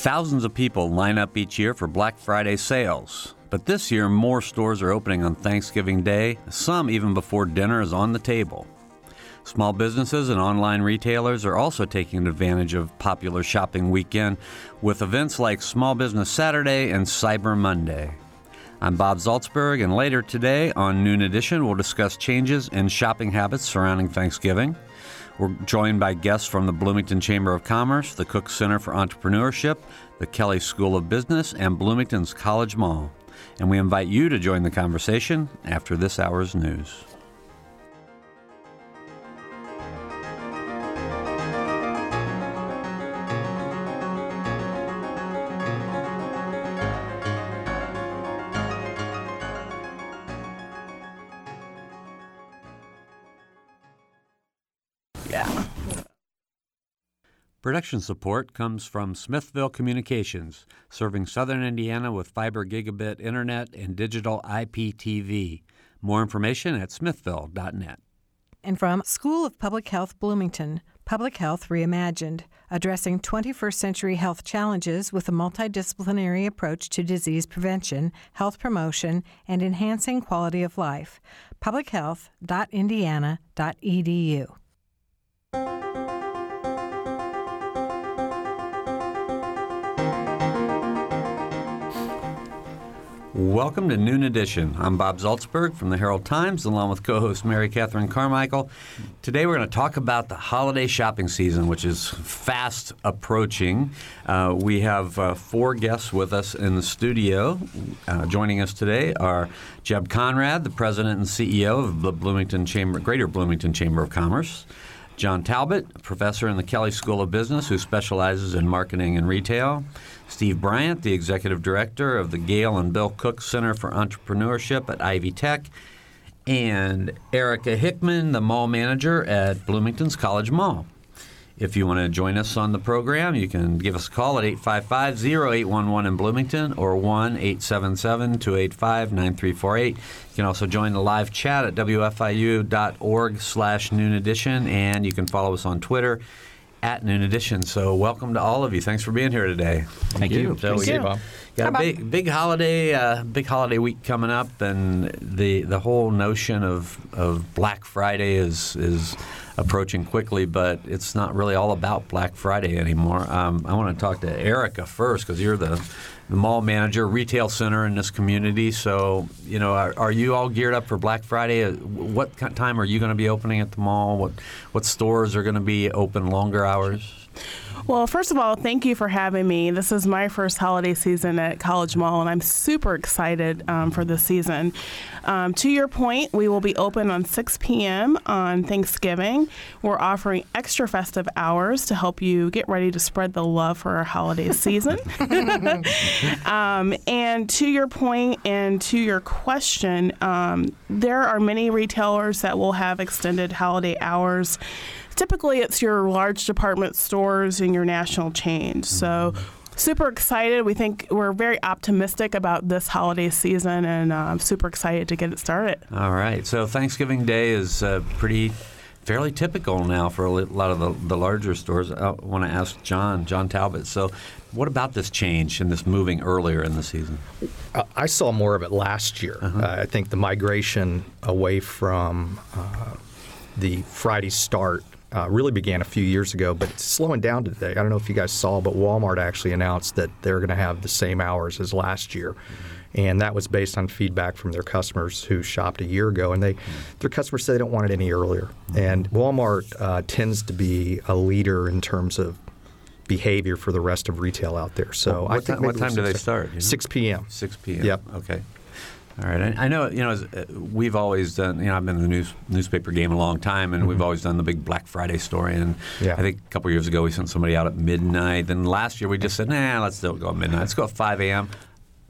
Thousands of people line up each year for Black Friday sales. But this year, more stores are opening on Thanksgiving Day, some even before dinner is on the table. Small businesses and online retailers are also taking advantage of popular shopping weekend with events like Small Business Saturday and Cyber Monday. I'm Bob Zaltsberg, and later today on Noon Edition, we'll discuss changes in shopping habits surrounding Thanksgiving. We're joined by guests from the Bloomington Chamber of Commerce, the Cook Center for Entrepreneurship, the Kelley School of Business, and Bloomington's College Mall. And we invite you to join the conversation after this hour's news. Production support comes from Smithville Communications, serving southern Indiana with fiber gigabit internet and digital IPTV. More information at smithville.net. And from School of Public Health Bloomington, Public Health Reimagined, addressing 21st century health challenges with a multidisciplinary approach to disease prevention, health promotion, and enhancing quality of life. publichealth.indiana.edu. Welcome to Noon Edition. I'm Bob Zaltsberg from the Herald Times, along with co host Mary Catherine Carmichael. Today we're going to talk about the holiday shopping season, which is fast approaching. Uh, we have uh, four guests with us in the studio. Uh, joining us today are Jeb Conrad, the president and CEO of the Bloomington Chamber, Greater Bloomington Chamber of Commerce. John Talbot, a professor in the Kelley School of Business who specializes in marketing and retail. Steve Bryant, the executive director of the Gayle and Bill Cook Center for Entrepreneurship at Ivy Tech. And Erica Hickman, the mall manager at Bloomington's College Mall. If you want to join us on the program, you can give us a call at 855 0811 in Bloomington or 1 877 285 9348. You can also join the live chat at wfiu.org slash noon edition, and you can follow us on Twitter at noon edition. So, welcome to all of you. Thanks for being here today. Thank you. So, Thank we you, Bob. Got a big, big holiday, uh, big holiday week coming up, and the the whole notion of, of Black Friday is is approaching quickly, but it's not really all about Black Friday anymore. Um, I want to talk to Erica first because you're the, the mall manager, retail center in this community. So, you know, are, are you all geared up for Black Friday? Uh, What time are you going to be opening at the mall? What what stores are going to be open longer hours? Well, first of all, thank you for having me. This is my first holiday season at College Mall, and I'm super excited um, for this season. Um, to your point, we will be open on 6 p.m. on Thanksgiving. We're offering extra festive hours to help you get ready to spread the love for our holiday season. um, and to your point and to your question, um, there are many retailers that will have extended holiday hours typically it's your large department stores and your national chains. So super excited. We think we're very optimistic about this holiday season and uh, super excited to get it started. All right. So Thanksgiving Day is uh, pretty fairly typical now for a lot of the, the larger stores. I want to ask John, John Talbot. So, what about this change and this moving earlier in the season? Uh, I saw more of it last year. Uh-huh. Uh, I think the migration away from uh, the Friday start uh, really began a few years ago, but it's slowing down today. I don't know if you guys saw, but Walmart actually announced that they're going to have the same hours as last year. And that was based on feedback from their customers who shopped a year ago, and they, their customers said they don't want it any earlier. And Walmart uh, tends to be a leader in terms of behavior for the rest of retail out there. So What I think what time do they start, you know? 6 p.m. 6 p.m. Yep. Okay. All right. I, I know, you know, as, uh, we've always done, you know, I've been in the news, newspaper game a long time, and we've always done the big Black Friday story. And Mm-hmm. Yeah. I think a couple years ago we sent somebody out at midnight. Then last year we just said, nah, let's don't go at midnight. Let's go at 5 a.m.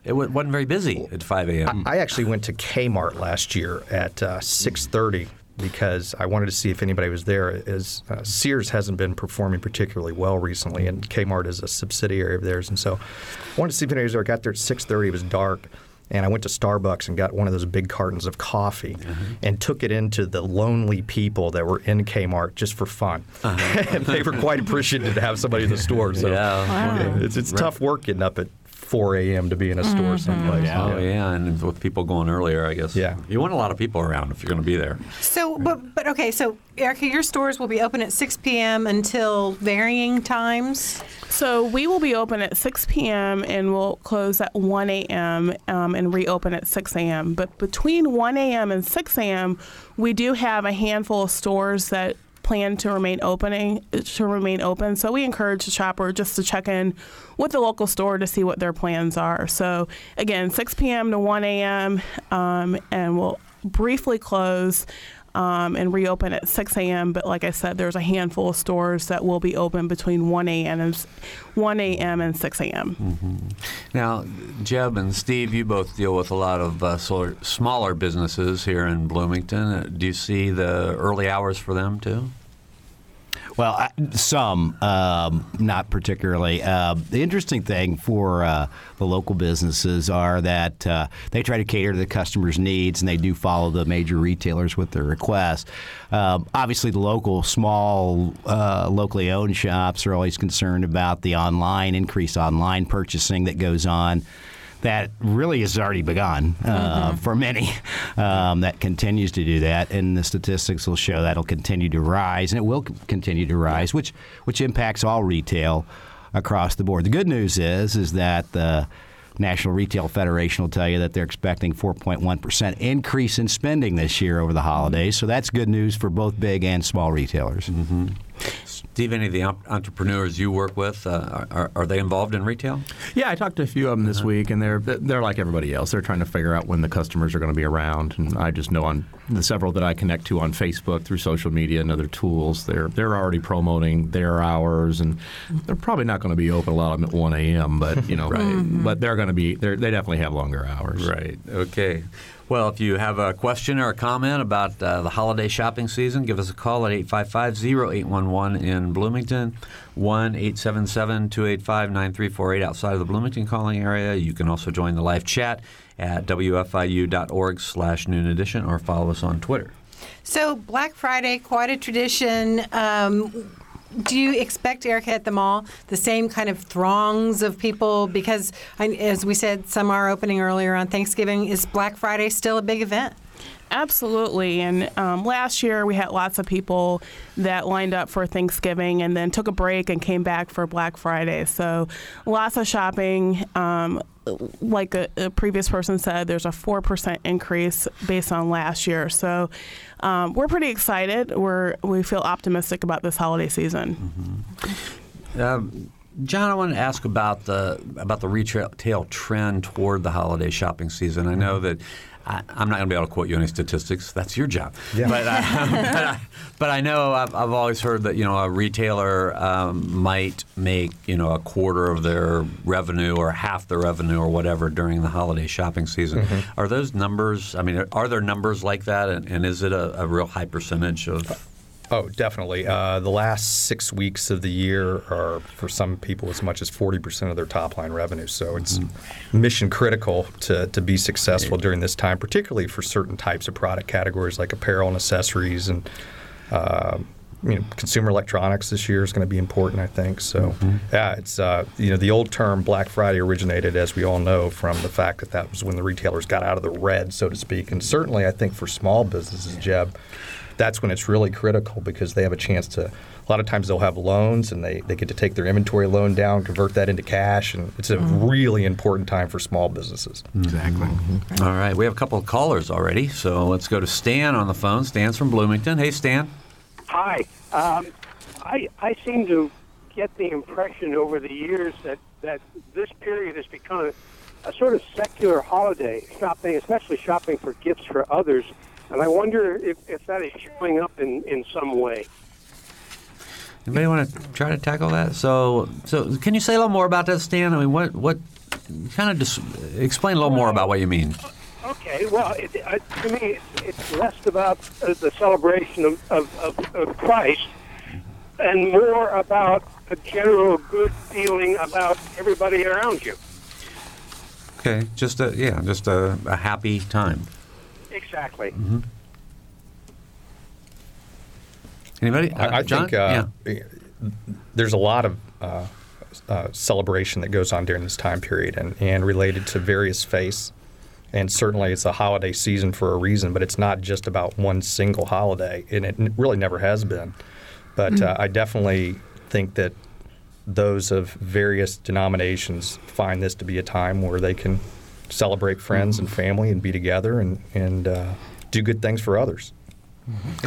It wa- wasn't very busy at 5 a.m. I actually went to Kmart last year at uh, 6:30 because I wanted to see if anybody was there. As uh, Sears hasn't been performing particularly well recently, and Kmart is a subsidiary of theirs, and so I wanted to see if anybody was there. I got there at 6:30. It was dark. And I went to Starbucks and got one of those big cartons of coffee uh-huh. and took it into the lonely people that were in Kmart just for fun. Uh-huh. and they were quite appreciative to have somebody in the store. So Yeah. it's, it's tough work getting up at 4 a.m. to be in a store someplace. Oh yeah, and with people going earlier, I guess. Yeah. You want a lot of people around if you're going to be there. So, but, but okay, so Erica, your stores will be open at 6 p.m. until varying times. So we will be open at 6 p.m. and we'll close at 1 a.m. Um, and reopen at 6 a.m. But between 1 a.m. and 6 a.m., we do have a handful of stores that plan to remain opening to remain open. So we encourage the shopper just to check in with the local store to see what their plans are. So again, 6 p.m. to 1 a.m. Um, and we'll briefly close um, and reopen at 6 a.m. But like I said, there's a handful of stores that will be open between 1 a.m. and 1 a.m. and 6 a.m. Now, Jeb and Steve, you both deal with a lot of uh, smaller businesses here in Bloomington. Uh, do you see the early hours for them too? Well, I, some, um, not particularly. Uh, the interesting thing for uh, the local businesses are that uh, they try to cater to the customers' needs, and they do follow the major retailers with their requests. Um, obviously, the local, small, uh, locally owned shops are always concerned about the online, increased online purchasing that goes on that really has already begun uh, for many. Um, that continues to do that, and the statistics will show that'll continue to rise, and it will continue to rise, which which impacts all retail across the board. The good news is is that the National Retail Federation will tell you that they're expecting 4.1 percent increase in spending this year over the holidays. So that's good news for both big and small retailers. Steve, any of the entrepreneurs you work with, uh, are, are they involved in retail? Yeah, I talked to a few of them this week, and they're they're like everybody else. They're trying to figure out when the customers are going to be around, and I just know on the several that I connect to on Facebook through social media and other tools, they're they're already promoting their hours, and they're probably not going to be open a lot of them at 1 a.m. But you know, but they're going to be they they definitely have longer hours. Right. Okay. Well, if you have a question or a comment about uh, the holiday shopping season, give us a call at 855-0811 in Bloomington, 1-877-285-9348 outside of the Bloomington calling area. You can also join the live chat at wfiu.org slash noon edition or follow us on Twitter. So, Black Friday, quite a tradition. Um, do you expect, Erica, at the mall, the same kind of throngs of people? Because, as we said, some are opening earlier on Thanksgiving. Is Black Friday still a big event? Absolutely. And um, last year we had lots of people that lined up for Thanksgiving and then took a break and came back for Black Friday. So lots of shopping. Um, like a, a previous person said, there's a 4% increase based on last year. So um, we're pretty excited. We're, we feel optimistic about this holiday season. Um, John, I want to ask about the about the retail trend toward the holiday shopping season. I know that I, I'm not going to be able to quote you any statistics. That's your job. Yeah. But, uh, but, I, but I know I've, I've always heard that you know a retailer um, might make you know a quarter of their revenue or half their revenue or whatever during the holiday shopping season. Are those numbers? I mean, are there numbers like that? And, and is it a, a real high percentage of? Oh, definitely. Uh, the last six weeks of the year are, for some people, as much as 40% of their top line revenue. So it's mission critical to, to be successful during this time, particularly for certain types of product categories like apparel and accessories and uh, you know, consumer electronics this year is going to be important, I think. So, yeah, it's uh, you know the old term Black Friday originated, as we all know, from the fact that that was when the retailers got out of the red, so to speak. And certainly, I think for small businesses, Jeb, that's when it's really critical because they have a chance to. A lot of times they'll have loans and they, they get to take their inventory loan down, convert that into cash, and it's a really important time for small businesses. Exactly. All right, we have a couple of callers already, so let's go to Stan on the phone. Stan's from Bloomington. Hey, Stan. Hi. Um, I I seem to get the impression over the years that that this period has become a, a sort of secular holiday shopping, especially shopping for gifts for others. And I wonder if, if that is showing up in, in some way. Anybody want to try to tackle that? So, so can you say a little more about that, Stan? I mean, what what kind of just explain a little more about what you mean? Okay, well, it, uh, to me, it's, it's less about uh, the celebration of, of, of, of Christ and more about a general good feeling about everybody around you. Okay, just a yeah, just a, a happy time. Exactly. Mm-hmm. Anybody? Uh, I, I John? think uh, there's a lot of uh, uh, celebration that goes on during this time period and, and related to various faiths. And certainly it's a holiday season for a reason, but it's not just about one single holiday, and it really never has been. But uh, I definitely think that those of various denominations find this to be a time where they can celebrate friends and family and be together and, and uh, do good things for others.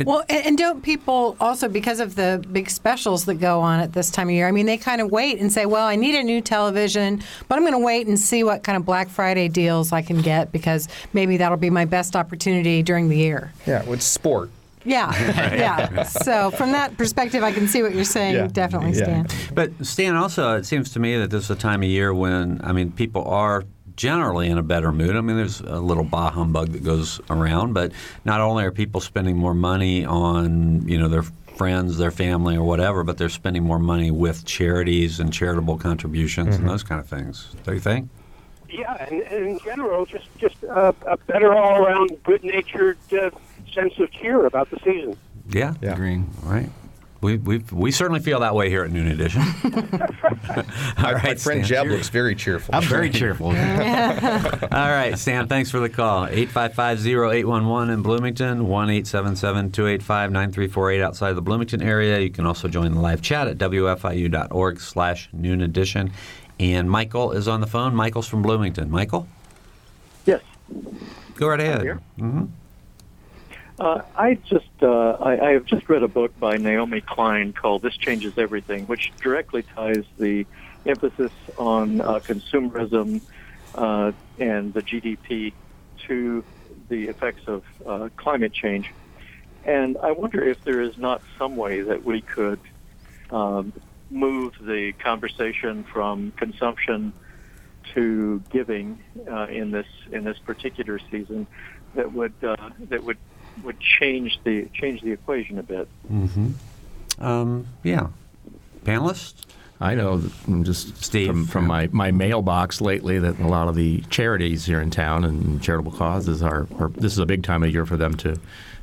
Well, and, and don't people also, because of the big specials that go on at this time of year, I mean, they kind of wait and say, well, I need a new television, but I'm going to wait and see what kind of Black Friday deals I can get because maybe that'll be my best opportunity during the year. Yeah, with sport. Yeah, yeah. So from that perspective, I can see what you're saying. Yeah. Definitely, Yeah. Stan. But Stan, also, it seems to me that this is a time of year when I mean people are generally in a better mood. I mean, there's a little bah humbug that goes around, but not only are people spending more money on you know their friends, their family, or whatever, but they're spending more money with charities and charitable contributions and those kind of things. Do you think? Yeah, and, and in general, just just a, a better all around, good natured uh, sense of cheer about the season. Yeah. Yeah. Agreeing. All right. We, we, we certainly feel that way here at Noon Edition. All right, My friend Stan. Jeb looks very cheerful. I'm very cheerful. All right, Stan, thanks for the call. 855-0811 in Bloomington, 1-877-285-9348 outside the Bloomington area. You can also join the live chat at wfiu.org slash noon edition. And Michael is on the phone. Michael's from Bloomington. Michael, Yes. go right ahead. here. Mm-hmm. Uh, I just uh, I, I have just read a book by Naomi Klein called "This Changes Everything," which directly ties the emphasis on uh, consumerism uh, and the GDP to the effects of uh, climate change. And I wonder if there is not some way that we could um, move the conversation from consumption to giving uh, in this in this particular season that would uh, that would would change the change the equation a bit. Mm-hmm. Um, yeah. Panelists? I know that from just Steve, from, from yeah. my, my mailbox lately that a lot of the charities here in town and charitable causes are, are this is a big time of year for them to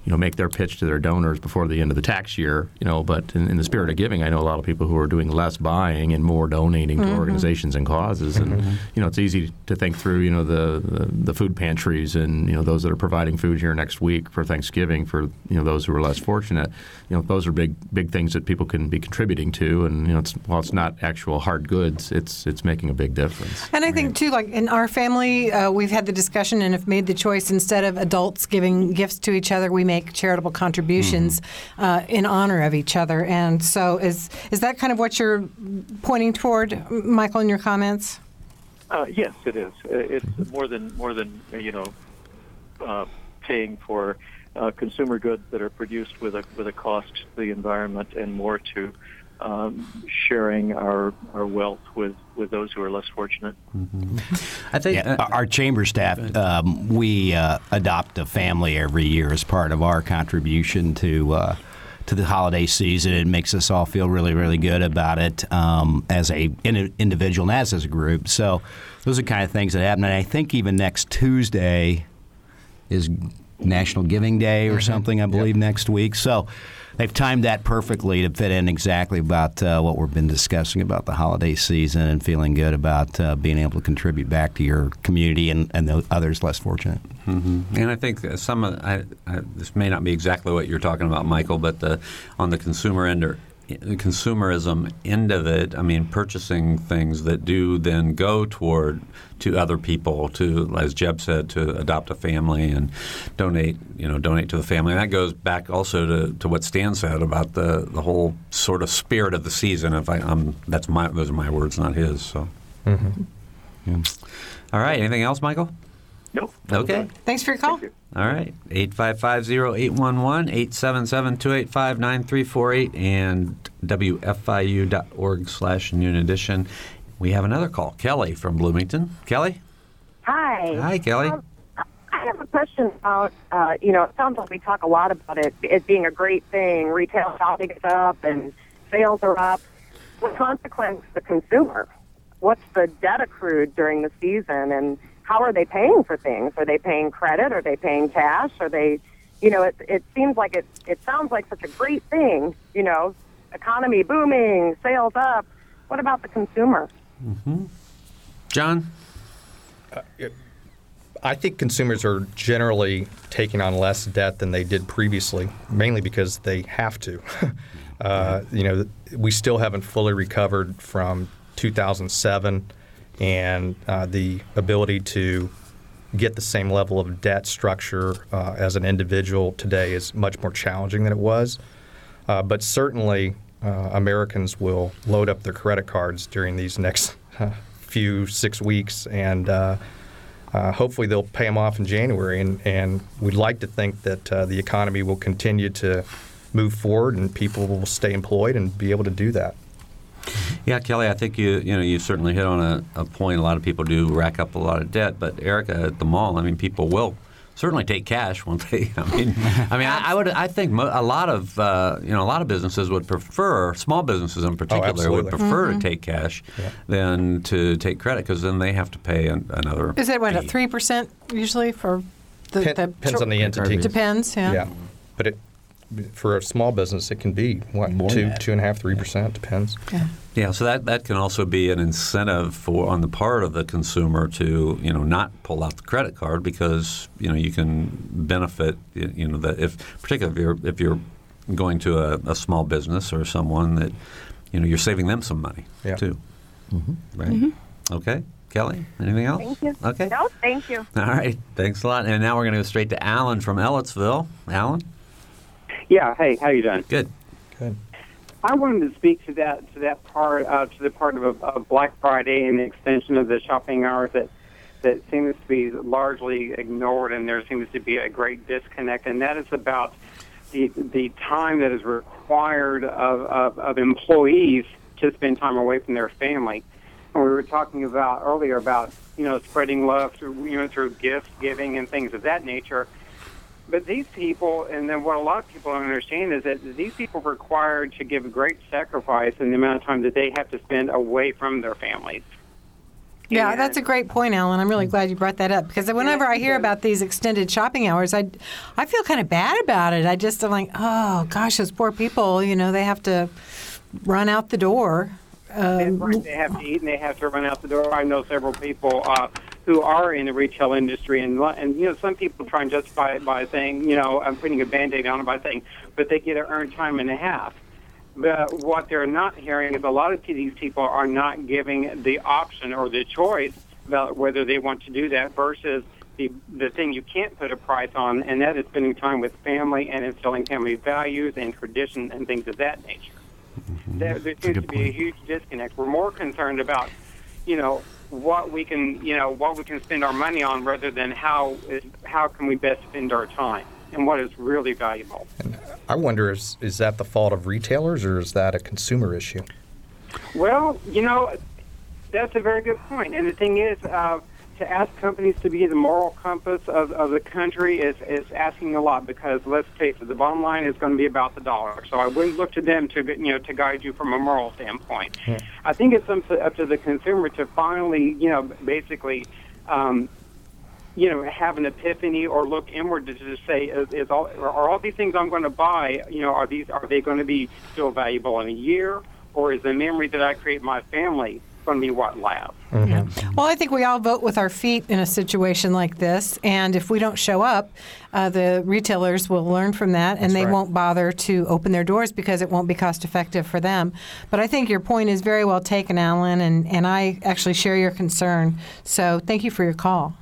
you know make their pitch to their donors before the end of the tax year you know but in, in the spirit of giving I know a lot of people who are doing less buying and more donating to organizations and causes. And you know it's easy to think through you know the, the the food pantries and you know those that are providing food here next week for Thanksgiving for you know those who are less fortunate. You know those are big big things that people can be contributing to. And you know it's while it's not actual hard goods it's it's making a big difference. And I think too, like in our family, uh, we've had the discussion and have made the choice instead of adults giving gifts to each other, we make charitable contributions uh, in honor of each other. And so, is is that kind of what you're pointing toward, Michael, in your comments? Uh, yes, it is. Uh, It's more than more than uh, you know uh, paying for uh, consumer goods that are produced with a with a cost to the environment, and more to um, sharing our our wealth with with those who are less fortunate. I think Yeah, our- our chamber staff, um, we uh, adopt a family every year as part of our contribution to uh, to the holiday season. It makes us all feel really, really good about it um, as a in, individual and as, as a group. So those are the kind of things that happen. And I think even next Tuesday is National Giving Day or something, I believe, next week. So they've timed that perfectly to fit in exactly about uh, what we've been discussing about the holiday season and feeling good about uh, being able to contribute back to your community and, and the others less fortunate. And I think some of I, I, this may not be exactly what you're talking about, Michael, but the, on the consumer end or consumerism end of it, I mean, purchasing things that do then go toward to other people, to as Jeb said, to adopt a family and donate, you know, donate to the family. And that goes back also to, to what Stan said about the, the whole sort of spirit of the season. If I, um, that's my those are my words, not his. So, Yeah. all right. Anything else, Michael? Nope. Okay. Thanks for your call. All right. 855-0811, 877-285-9348, and wfiu.org slash noon edition. We have another call. Kelly from Bloomington. Kelly? Hi. Hi, Kelly. Um, I have a question about, uh, you know, it sounds like we talk a lot about it, it being a great thing. Retail shopping is up and sales are up. The consequence, the consumer. What's the debt accrued during the season and how are they paying for things? Are they paying credit? Are they paying cash? Are they, you know, it it seems like it it sounds like such a great thing, you know, economy booming, sales up. What about the consumer? John? I think consumers are generally taking on less debt than they did previously, mainly because they have to. uh, you know, we still haven't fully recovered from 2007, and uh, the ability to get the same level of debt structure uh, as an individual today is much more challenging than it was. Uh, but certainly, uh, Americans will load up their credit cards during these next few six weeks, and uh, uh, hopefully they'll pay them off in January. And, and we'd like to think that the economy will continue to move forward, and people will stay employed and be able to do that. Yeah, Kelly, I think you you know you certainly hit on a, a point. A lot of people do rack up a lot of debt, but Erica at the mall, I mean, people will certainly take cash, won't they? I mean, I mean, I, I would, I think mo- a lot of uh, you know a lot of businesses would prefer, small businesses in particular, would absolutely. prefer to take cash than to take credit because then they have to pay an, another. Is it what fee. three percent usually for the, Pen- the depends on the entity. Depends, yeah. Yeah, but it, for a small business, it can be what More two, than that. two and a half, three percent depends. Yeah. Yeah, so that, that can also be an incentive for on the part of the consumer to you know not pull out the credit card because you know you can benefit you know that if particularly if you're if you're going to a, a small business or someone that you know you're saving them some money Yeah. too, mm-hmm. right? Mm-hmm. Okay, Kelly, anything else? Thank you. Okay, No, thank you. all right, thanks a lot. And now we're going to go straight to Alan from Ellettsville. Alan, Yeah. Hey, how you doing? good. Good. I wanted to speak to that to that part uh, to the part of, of Black Friday and the extension of the shopping hours that that seems to be largely ignored, and there seems to be a great disconnect, and that is about the the time that is required of, of, of employees to spend time away from their family. And we were talking about earlier about you know spreading love through you know through gift giving and things of that nature. But these people, and then what a lot of people don't understand is that these people are required to give a great sacrifice in the amount of time that they have to spend away from their families. Yeah, And- that's a great point, Alan. I'm really glad you brought that up because whenever I hear about these extended shopping hours, I, I feel kind of bad about it. I just am like, oh gosh, those poor people. You know, they have to run out the door. Right, they have to eat and they have to run out the door. I know several people uh, who are in the retail industry, and and you know some people try and justify it by saying, you know, I'm putting a band-aid on it by saying, but they get to earn time and a half. But what they're not hearing is a lot of these people are not giving the option or the choice about whether they want to do that versus the the thing you can't put a price on, and that is spending time with family and instilling family values and tradition and things of that nature. There, there seems to be a huge disconnect. We're more concerned about, you know, what we can, you know, what we can spend our money on rather than how is, how can we best spend our time and what is really valuable. I wonder is is that the fault of retailers or is that a consumer issue? Well, you know, that's a very good point. And the thing is, uh, to ask companies to be the moral compass of, of the country is, is asking a lot because let's face it, the bottom line is going to be about the dollar. So I wouldn't look to them to you know to guide you from a moral standpoint. I think it's up to, up to the consumer to finally you know basically. Um, you know, have an epiphany or look inward to just say, is, is all, are all these things I'm going to buy, you know, are these are they going to be still valuable in a year, or is the memory that I create my family going to be what lasts? Yeah. Well, I think we all vote with our feet in a situation like this, and if we don't show up, uh, the retailers will learn from that, and they right. won't bother to open their doors because it won't be cost effective for them. But I think your point is very well taken, Alan, and, and I actually share your concern. So thank you for your call.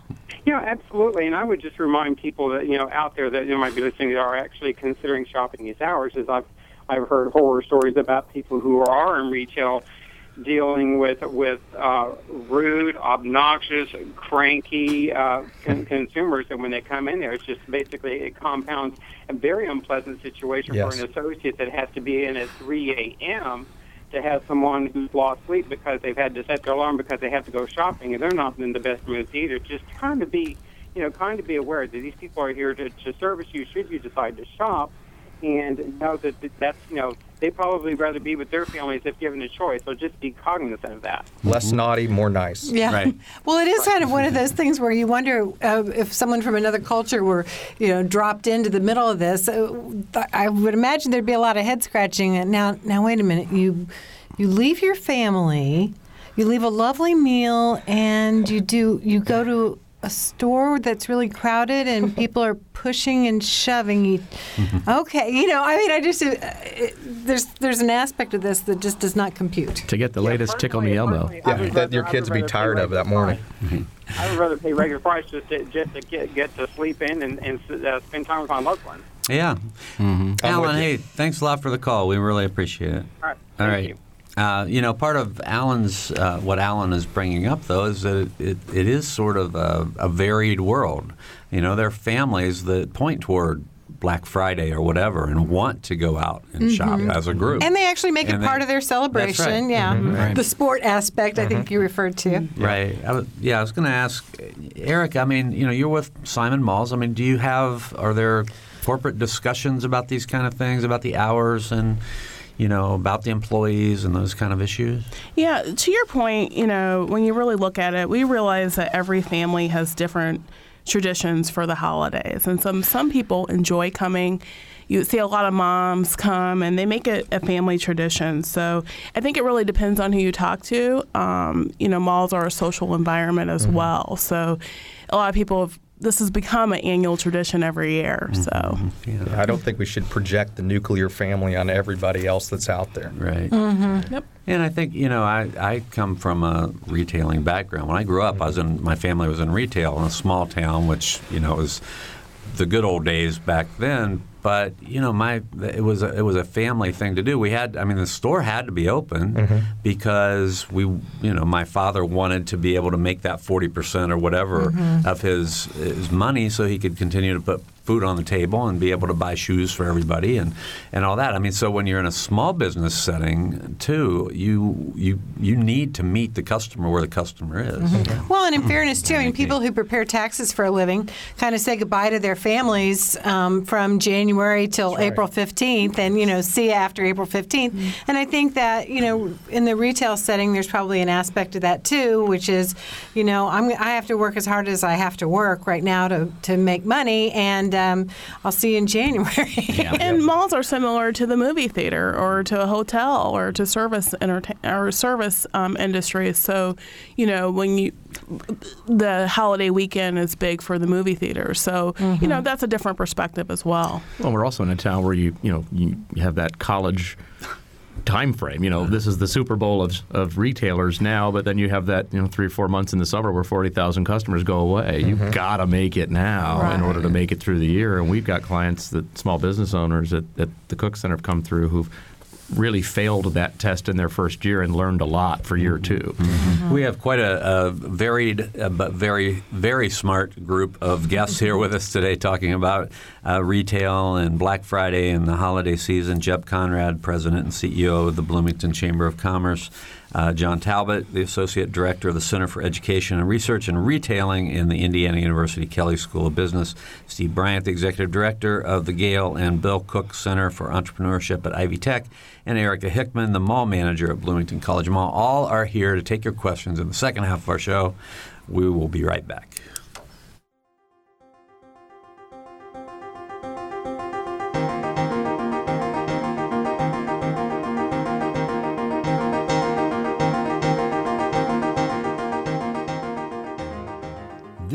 You know, absolutely. And I would just remind people that you know out there that you might be listening that are actually considering shopping these hours. Is I've I've heard horror stories about people who are in retail dealing with with uh, rude, obnoxious, cranky uh, con- consumers, and when they come in there, it's just basically it compounds a very unpleasant situation Yes. for an associate that has to be in at 3 a.m. to have someone who's lost sleep because they've had to set their alarm because they have to go shopping, and they're not in the best moods either. Just kind of be, you know, kind of be aware that these people are here to, to service you should you decide to shop and know that that's you know they probably rather be with their families if given a choice. So just be cognizant of that. Less naughty, more nice. Yeah. Right. Well, it is kind of one of those things where you wonder uh, if someone from another culture were, you know, dropped into the middle of this. Uh, I would imagine there'd be a lot of head scratching. Now, now wait a minute. You, you leave your family, you leave a lovely meal, and you do you go to a store that's really crowded and people are pushing and shoving you. Okay, you know, I mean, I just uh, it, there's there's an aspect of this that just does not compute. To get the latest tickle me Personally- Elmo. Yeah, that your kids would would be tired of that morning. price. I would rather pay regular price just to, just to get, get to sleep in and, and uh, spend time with my loved ones. Yeah. I'm Alan, hey, thanks a lot for the call. We really appreciate it. All right. All right. Thank right. You. Uh, you know, part of Alan's, uh, what Alan is bringing up, though, is that it, it, it is sort of a, a varied world. You know, there are families that point toward Black Friday or whatever and want to go out and shop as a group. And they actually make And it they- part of their celebration. Right. Yeah, Right. the sport aspect. I think you referred to. Right. I was, yeah, I was going to ask Eric. I mean, you know, you're with Simon Malls. I mean, do you have? Are there corporate discussions about these kind of things, about the hours and, you know, about the employees and those kind of issues? Yeah, to your point, you know, when you really look at it, we realize that every family has different traditions for the holidays. And some some people enjoy coming. You see a lot of moms come and they make it a family tradition. So I think it really depends on who you talk to. Um, you know, malls are a social environment as well. So a lot of people have this has become an annual tradition every year. Mm-hmm. So I don't think we should project the nuclear family on everybody else that's out there. Mm-hmm. Right. Yep. And I think you know I, I come from a retailing background. When I grew up, I was in my family was in retail in a small town, which you know was the good old days back then. But you know, my it was a, it was a family thing to do. We had, I mean, the store had to be open mm-hmm. because we, you know, my father wanted to be able to make that forty percent or whatever mm-hmm. of his his money, so he could continue to put food on the table and be able to buy shoes for everybody and, and all that. I mean, so when you're in a small business setting too, you you you need to meet the customer where the customer is. Mm-hmm. Mm-hmm. Well, and in fairness too, I mean, people who prepare taxes for a living kind of say goodbye to their families um, from January till April 15th, and you know, see you after April 15th. Mm-hmm. And I think that you know, in the retail setting, there's probably an aspect of that too, which is, you know, I'm I have to work as hard as I have to work right now to to make money, and um, I'll see you in January. And malls are similar to the movie theater or to a hotel or to service entertain or service um, industries. So, you know, when you the holiday weekend is big for the movie theater. So, you know, that's a different perspective as well. Well, we're also in a town where you you know you have that college time frame. You know, this is the Super Bowl of, of retailers now, but then you have that you know three or four months in the summer where forty thousand customers go away. You've mm-hmm. got to make it now in order to make it through the year. And we've got clients that small business owners at, at the Cook Center have come through who've really failed that test in their first year and learned a lot for year 2 We have quite a, a varied uh, but very, very smart group of guests here with us today talking about uh, retail and Black Friday and the holiday season. Jeb Conrad, President and CEO of the Bloomington Chamber of Commerce. Uh, John Talbot, the Associate Director of the Center for Education and Research and Retailing in the Indiana University Kelley School of Business. Steve Bryant, the Executive Director of the Gayle and Bill Cook Center for Entrepreneurship at Ivy Tech. And Erica Hickman, the Mall Manager at Bloomington College Mall. All are here to take your questions in the second half of our show. We will be right back.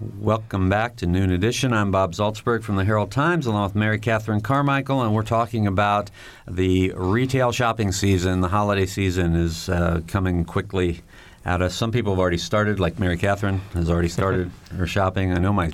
Welcome back to Noon Edition. I'm Bob Zaltsberg from the Herald Times, along with Mary Catherine Carmichael, and we're talking about the retail shopping season. The holiday season is uh, coming quickly at us. Some people have already started, like Mary Catherine has already started her shopping. I know my,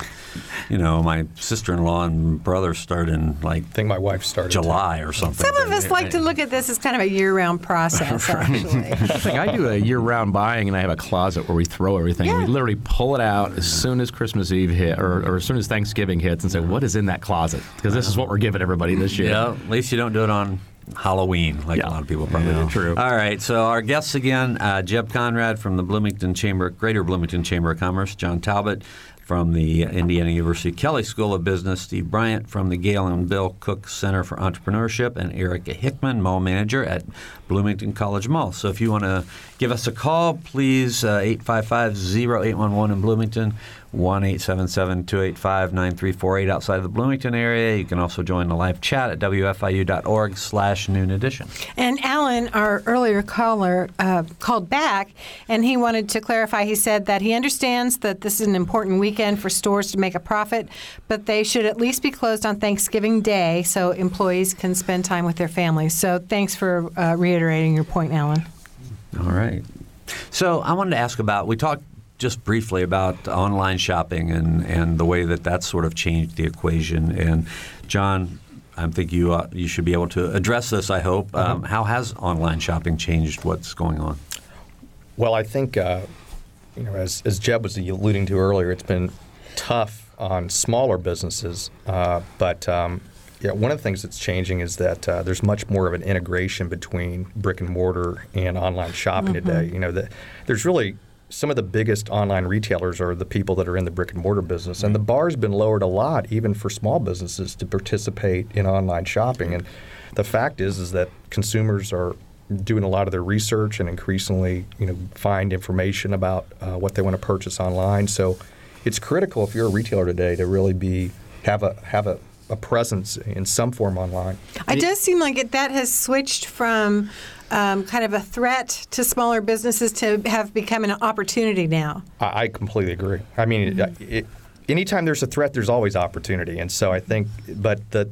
you know, my sister-in-law and brother started in like I think my wife started. July or something. Some of us like to look at this as kind of a year-round process, actually. I think I do a year-round buying, and I have a closet where we throw everything. Yeah. We literally pull it out as soon as Christmas Eve hit, or, or as soon as Thanksgiving hits, and say, "What is in that closet?" Because this is what we're giving everybody this year. Yeah, at least you don't do it on Halloween, like Yeah. a lot of people probably Yeah, do. true. All right, so our guests again: uh, Jeb Conrad from the Bloomington Chamber, Greater Bloomington Chamber of Commerce, John Talbot from the Indiana University Kelley School of Business, Steve Bryant from the Gayle and Bill Cook Center for Entrepreneurship, and Erica Hickman, mall manager at Bloomington College Mall. So if you want to give us a call, please uh, 855-0811 in Bloomington. 1-877-285-9348 outside of the Bloomington area. You can also join the live chat at wfiu.org slash noon edition. And Alan, our earlier caller, uh, called back and he wanted to clarify. He said that he understands that this is an important weekend for stores to make a profit, but they should at least be closed on Thanksgiving Day so employees can spend time with their families. So thanks for uh, reiterating your point, Alan. All right. So I wanted to ask about, we talked just briefly about online shopping and, and the way that that's sort of changed the equation. And John, I think you uh, you should be able to address this. I hope. Um, how has online shopping changed what's going on? Well, I think, uh, you know, as, as Jeb was alluding to earlier, it's been tough on smaller businesses. Uh, but um, yeah, one of the things that's changing is that uh, there's much more of an integration between brick and mortar and online shopping today. You know, that there's really some of the biggest online retailers are the people that are in the brick and mortar business, and the bar's been lowered a lot, even for small businesses, to participate in online shopping. And the fact is, is that consumers are doing a lot of their research and increasingly, you know, find information about uh, what they want to purchase online. So it's critical if you're a retailer today to really be have a have a, a presence in some form online. It does seem like it, that has switched from um, kind of a threat to smaller businesses to have become an opportunity now. I, I completely agree. I mean, it, it, anytime there's a threat, there's always opportunity, and so I think, but the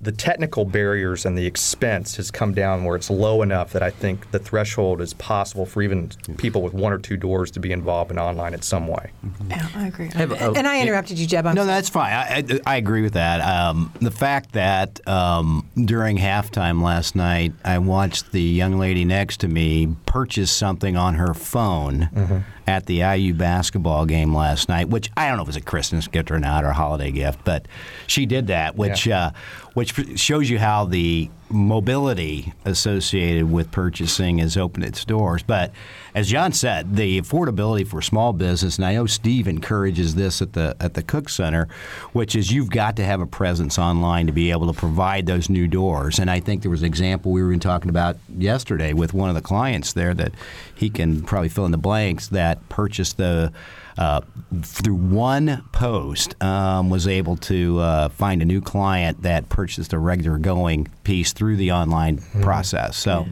the technical barriers and the expense has come down where it's low enough that I think the threshold is possible for even people with one or two doors to be involved in online in some way. Yeah, I agree. have a- and I interrupted you, Jeb. I'm No, that's fine. I, I, I agree with that. Um, the fact that um, during halftime last night, I watched the young lady next to me purchase something on her phone at the IU basketball game last night, which I don't know if it was a Christmas gift or not or a holiday gift, but she did that, which uh, which shows you how the mobility associated with purchasing has opened its doors. But as John said, the affordability for small business, and I know Steve encourages this at the at the Cook Center, which is you've got to have a presence online to be able to provide those new doors. And I think there was an example we were talking about yesterday with one of the clients there that he can probably fill in the blanks that purchased the uh, through one post um, was able to uh, find a new client that purchased a regular going piece through the online process. So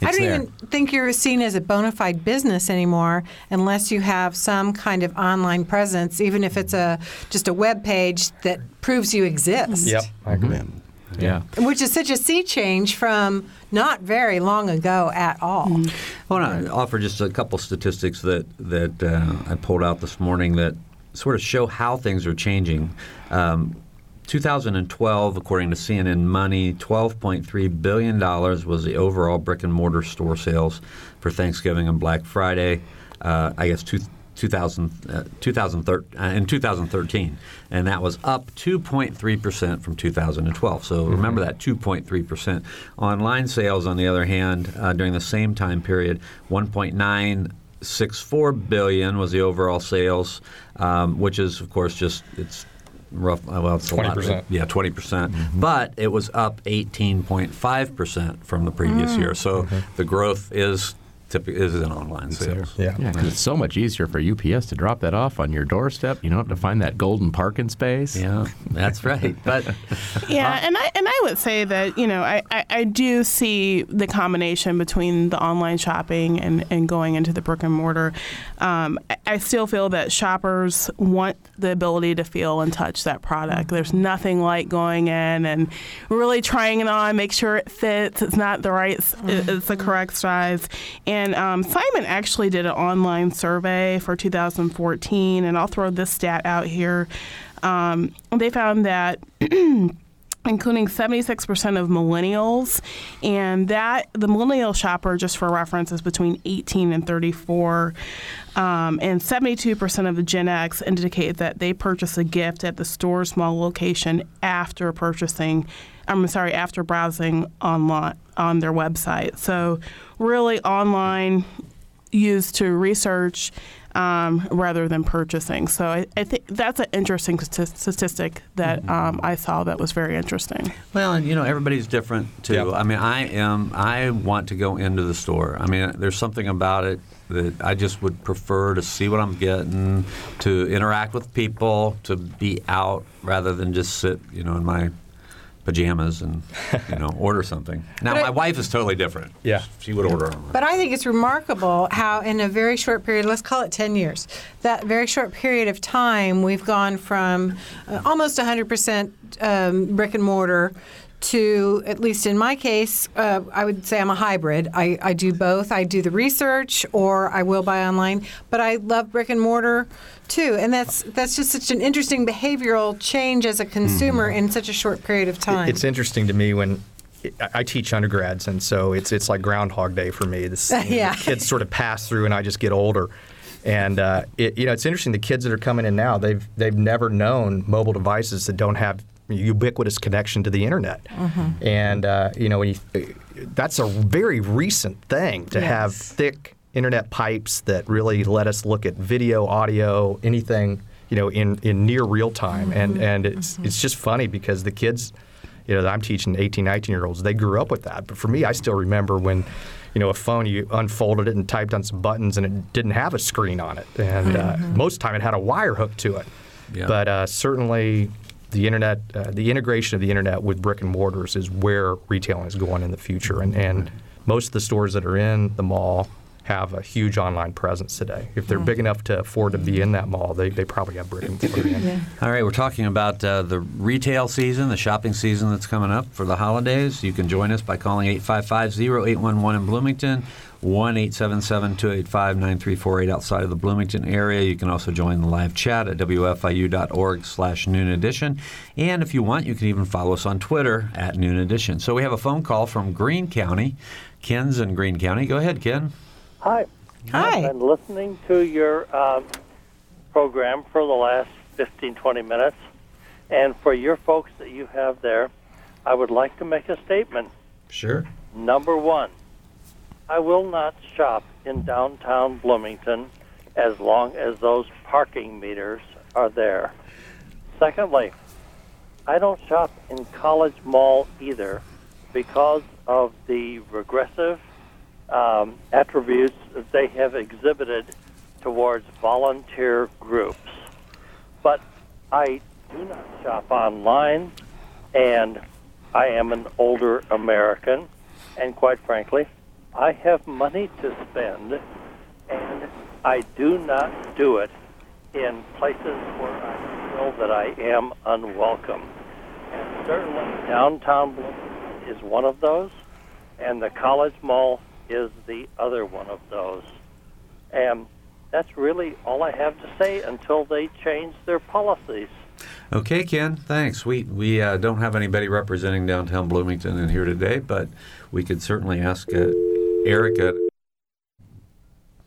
I it's don't there. even think you're seen as a bona fide business anymore unless you have some kind of online presence, even if it's a just a web page that proves you exist. Yep, I agree. Yeah. Which is such a sea change from not very long ago at all. I want to offer just a couple statistics that that uh, I pulled out this morning that sort of show how things are changing. Um, 2012, according to CNN Money, 12.3 billion dollars was the overall brick and mortar store sales for Thanksgiving and Black Friday. Uh, I guess two, 2000, uh, 2013, uh, in 2013, and that was up 2.3 percent from 2012. So remember that 2.3 percent. Online sales, on the other hand, uh, during the same time period, 1.964 billion was the overall sales, um, which is of course just it's rough. Well, it's a lot. 20%. Yeah, 20 percent. But it was up 18.5 percent from the previous year. So the growth is typically is an online sales. Yeah. Yeah, 'cause it's so much easier for UPS to drop that off on your doorstep. You don't have to find that golden parking space. Yeah, that's right. But Yeah, and I and I would say that you know I, I, I do see the combination between the online shopping and, and going into the brick and mortar. Um, I, I still feel that shoppers want the ability to feel and touch that product. There's nothing like going in and really trying it on, make sure it fits. It's not the right, it's the correct size. And um, Simon actually did an online survey for 2014, and I'll throw this stat out here. Um, they found that including 76% of millennials. And that the millennial shopper just for reference is between 18 and 34 um, and 72% of the gen x indicate that they purchase a gift at the store's small location after purchasing i'm sorry after browsing online on their website. So really online used to research um, rather than purchasing. So I, I think that's an interesting statistic that um, I saw that was very interesting. Well, and you know everybody's different too. Yep. I mean, I am. I want to go into the store. I mean, there's something about it that I just would prefer to see what I'm getting, to interact with people, to be out rather than just sit, you know, in my pajamas and you know order something. Now, But I- my wife is totally different. Yeah. she would order. online. But I think it's remarkable how, in a very short period, let's call it 10 years, that very short period of time, we've gone from uh, almost 100% um, brick and mortar to, at least in my case, uh, I would say I'm a hybrid. I, I do both. I do the research or I will buy online, but I love brick and mortar too. And that's, that's just such an interesting behavioral change as a consumer in such a short period of time. It's interesting to me when I- I teach undergrads, and so it's it's like Groundhog Day for me. This you know, Yeah. the kids sort of pass through, and I just get older. And uh, it, you know, it's interesting. The kids that are coming in now, they've they've never known mobile devices that don't have ubiquitous connection to the internet. And uh, you know, when you, that's a very recent thing to have thick internet pipes that really let us look at video, audio, anything you know in, in near real time. And and it's it's just funny because the kids you know, that I'm teaching 18, 19 year olds, they grew up with that. But for me, I still remember when, you know, a phone, you unfolded it and typed on some buttons and it didn't have a screen on it. And uh, most of the time it had a wire hooked to it. Yeah. But uh, certainly the internet, uh, the integration of the internet with brick and mortars is where retailing is going in the future. And, and most of the stores that are in the mall have a huge online presence today. If they're big enough to afford to be in that mall, they, they probably have brick and mortar. in. All right, we're talking about uh, the retail season, the shopping season that's coming up for the holidays. You can join us by calling 855-0811 in Bloomington, 1-877-285-9348 outside of the Bloomington area. You can also join the live chat at wfiu.org slash noon edition. And if you want, you can even follow us on Twitter at noon edition. So we have a phone call from Greene County. Ken's in Greene County. Go ahead, Ken. Hi. Hi. I've been listening to your um, program for the last 15, 20 minutes. And for your folks that you have there, I would like to make a statement. Sure. Number one, I will not shop in downtown Bloomington as long as those parking meters are there. Secondly, I don't shop in College Mall either because of the regressive um, attributes that they have exhibited towards volunteer groups. But I do not shop online, and I am an older American, and quite frankly, I have money to spend, and I do not do it in places where I feel that I am unwelcome. And certainly downtown Bloomington is one of those, and the College Mall is the other one of those. And that's really all I have to say until they change their policies. Okay, Ken. Thanks. We we uh, don't have anybody representing downtown Bloomington in here today, but we could certainly ask uh, Erica.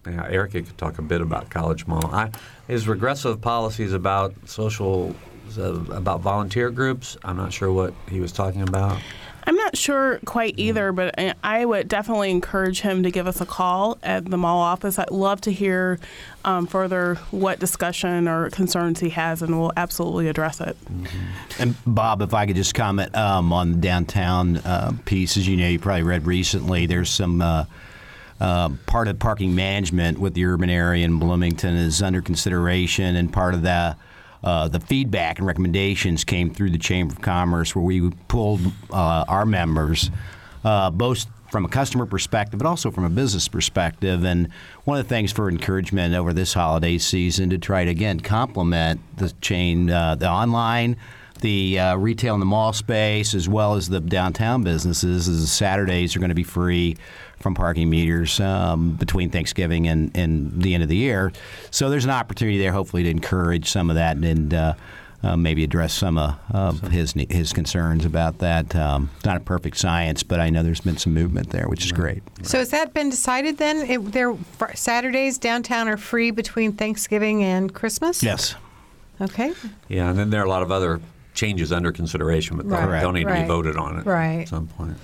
Yeah, Erica could talk a bit about College Mall. I, his regressive policies about social, uh, about volunteer groups. I'm not sure what he was talking about. I'm not sure quite either, but I- I would definitely encourage him to give us a call at the mall office. I'd love to hear um, further what discussion or concerns he has, and we'll absolutely address it. And Bob, if I could just comment um, on the downtown uh, piece, as you know, you probably read recently, there's some uh, um, part of parking management with the urban area in Bloomington is under consideration, and part of the uh, the feedback and recommendations came through the Chamber of Commerce, where we pulled uh, our members, uh, both from a customer perspective, but also from a business perspective. And one of the things for encouragement over this holiday season to try to again complement the chain, uh, the online the uh, retail and the mall space, as well as the downtown businesses, is Saturdays are going to be free from parking meters um, between Thanksgiving and, and the end of the year. So there's an opportunity there, hopefully, to encourage some of that and. Uh, uh, maybe address some uh, of his his concerns about that. Um, it's not a perfect science, but I know there's been some movement there, which is great. So has that been decided then? It, there Saturdays downtown are free between Thanksgiving and Christmas. Yes. Okay. Yeah, and then there are a lot of other changes under consideration, but Right. they'll, they'll need to be voted on at Right. some point.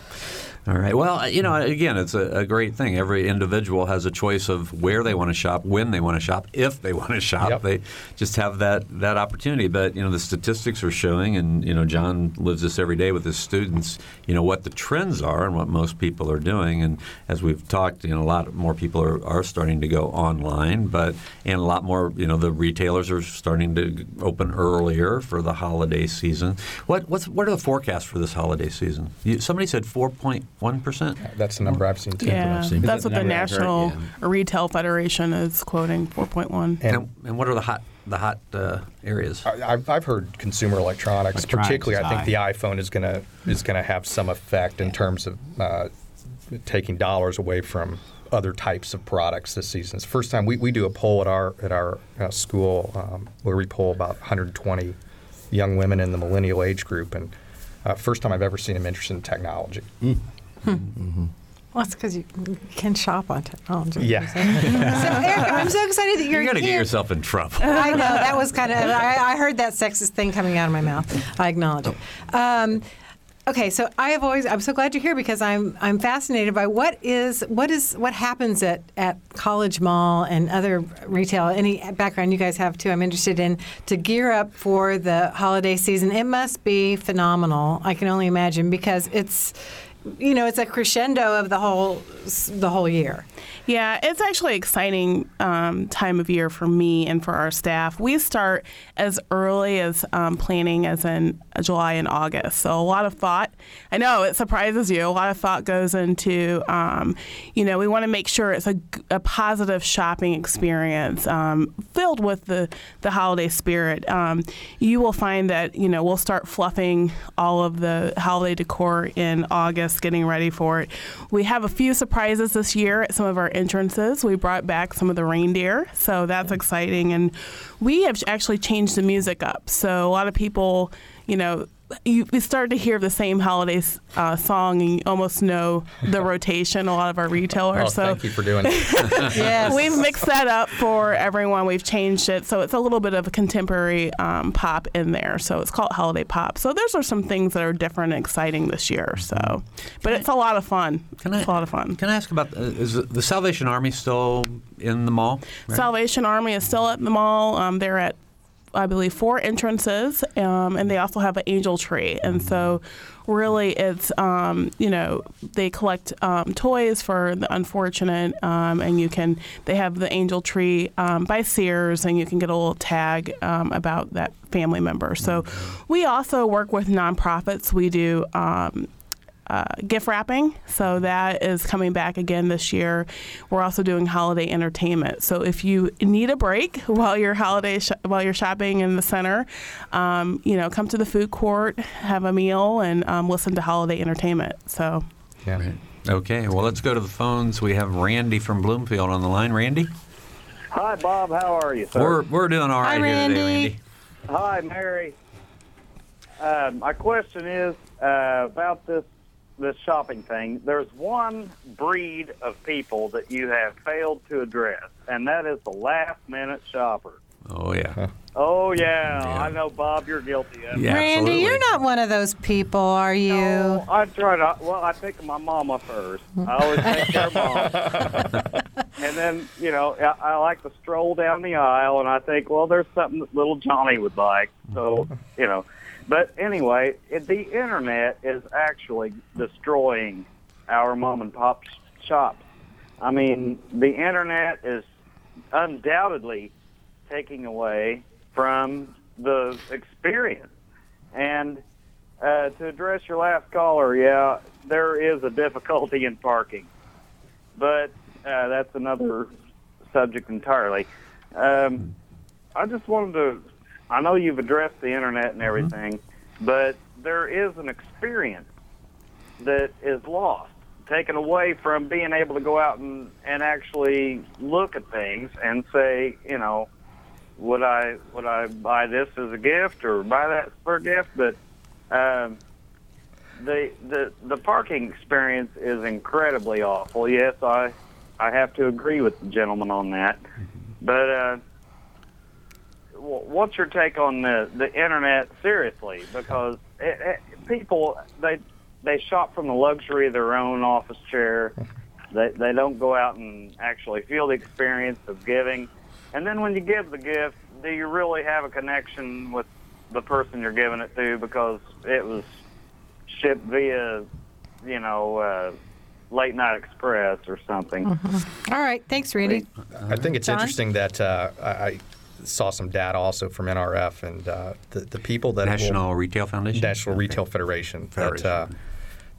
All right. Well, uh, you know, again, it's a, a great thing. Every individual has a choice of where they want to shop, when they want to shop, if they want to shop. Yep. They just have that that opportunity. But you know, the statistics are showing, and you know, John lives this every day with his students. You know what the trends are and what most people are doing. And as we've talked, you know, a lot more people are, are starting to go online, but and a lot more. You know, the retailers are starting to open earlier for the holiday season. What what's what are the forecasts for this holiday season? You, somebody said four point one percent. That's the number I've seen too. Yeah, that's what the number I've heard, National Retail Federation is quoting 4.1. And, and what are the hot the hot uh, areas? I- I've, I've heard consumer electronics, Electronics particularly. I think the iPhone is going to is going to have some effect in terms of uh, taking dollars away from other types of products this season. It's the first time we, we do a poll at our at our uh, school um, where we poll about 120 young women in the millennial age group, and uh, first time I've ever seen them interested in technology. Well, that's because you can shop on technology. Yeah. so, Erica, I'm so excited that you're You're going to get yourself in trouble. I know that was kind of. I, I heard that sexist thing coming out of my mouth. I acknowledge it. Um, okay, so I have always. I'm so glad you're here because I'm I'm fascinated by what is what is what happens at at College Mall and other retail. Any background you guys have too? I'm interested in to gear up for the holiday season. It must be phenomenal. I can only imagine because it's. You know, it's a crescendo of the whole the whole year. Yeah, it's actually exciting um, time of year for me and for our staff. We start as early as um, planning as in July and August. So a lot of thought. I know it surprises you. A lot of thought goes into, um, you know, we want to make sure it's a positive shopping experience um, filled with the, the holiday spirit. Um, you will find that, you know, we'll start fluffing all of the holiday decor in August, getting ready for it. We have a few surprises this year at some of our entrances. We brought back some of the reindeer, so that's exciting. And we have actually changed the music up. So a lot of people, you know, you, you start to hear the same holiday uh, song and you almost know the rotation. A lot of our retailers. Oh, so thank you for doing that. Yes. We've mixed that up for everyone. We've changed it. So it's a little bit of a contemporary um, pop in there. So it's called Holiday Pop. So those are some things that are different and exciting this year. So, but it's a lot of fun. Can it's a lot of fun. Can I ask about uh, is the Salvation Army still in the mall? right? Salvation Army is still at the mall. Um, they're at, I believe, four entrances, um, and they also have an angel tree. And so, really, it's um, you know they collect um, toys for the unfortunate, um, and you can they have the angel tree um, by Sears, and you can get a little tag about that family member. So, we also work with nonprofits. We do. Um, uh, gift wrapping. So that is coming back again this year. We're also doing holiday entertainment. So if you need a break while you're holiday sh- while you're shopping in the center, um, you know, come to the food court, have a meal, and um, listen to holiday entertainment. So. Yeah. Okay, well, let's go to the phones. We have Randy from Bloomfield on the line. Randy? Hi, Bob. How are you, sir? We're, we're doing all right Hi, here Randy. today, Randy. Hi, Mary. Uh, my question is uh, about this this shopping thing. There's one breed of people that you have failed to address, and that is the last minute shopper. Oh, yeah. Oh yeah, I know, Bob. You're guilty of it. Yeah, Randy, absolutely. you're not one of those people, are you? No, I try to. Well, I think of my mama first. I always take care of mom. and then, you know, I, I like to stroll down the aisle, and I think, well, there's something that little Johnny would like. So, you know, but anyway, it, the internet is actually destroying our mom and pop sh- shops. I mean, the internet is undoubtedly taking away from the experience. And uh, to address your last caller, yeah, there is a difficulty in parking, but uh, that's another subject entirely. Um, I just wanted to. I know you've addressed the internet and everything, but there is an experience that is lost, taken away from being able to go out and, and actually look at things and say, you know, would I would I buy this as a gift or buy that for a gift? But um, the the the parking experience is incredibly awful. Yes, I I have to agree with the gentleman on that. But uh, what's your take on the the internet? Seriously, because it, it, people they they shop from the luxury of their own office chair. They they don't go out and actually feel the experience of giving. And then when you give the gift, do you really have a connection with the person you're giving it to because it was shipped via, you know, uh, late night express or something? All right. Thanks, Randy. I think it's John? interesting that uh, I, I saw some data also from NRF and uh, the, the people that National will, Retail Foundation? National Retail Federation, that uh,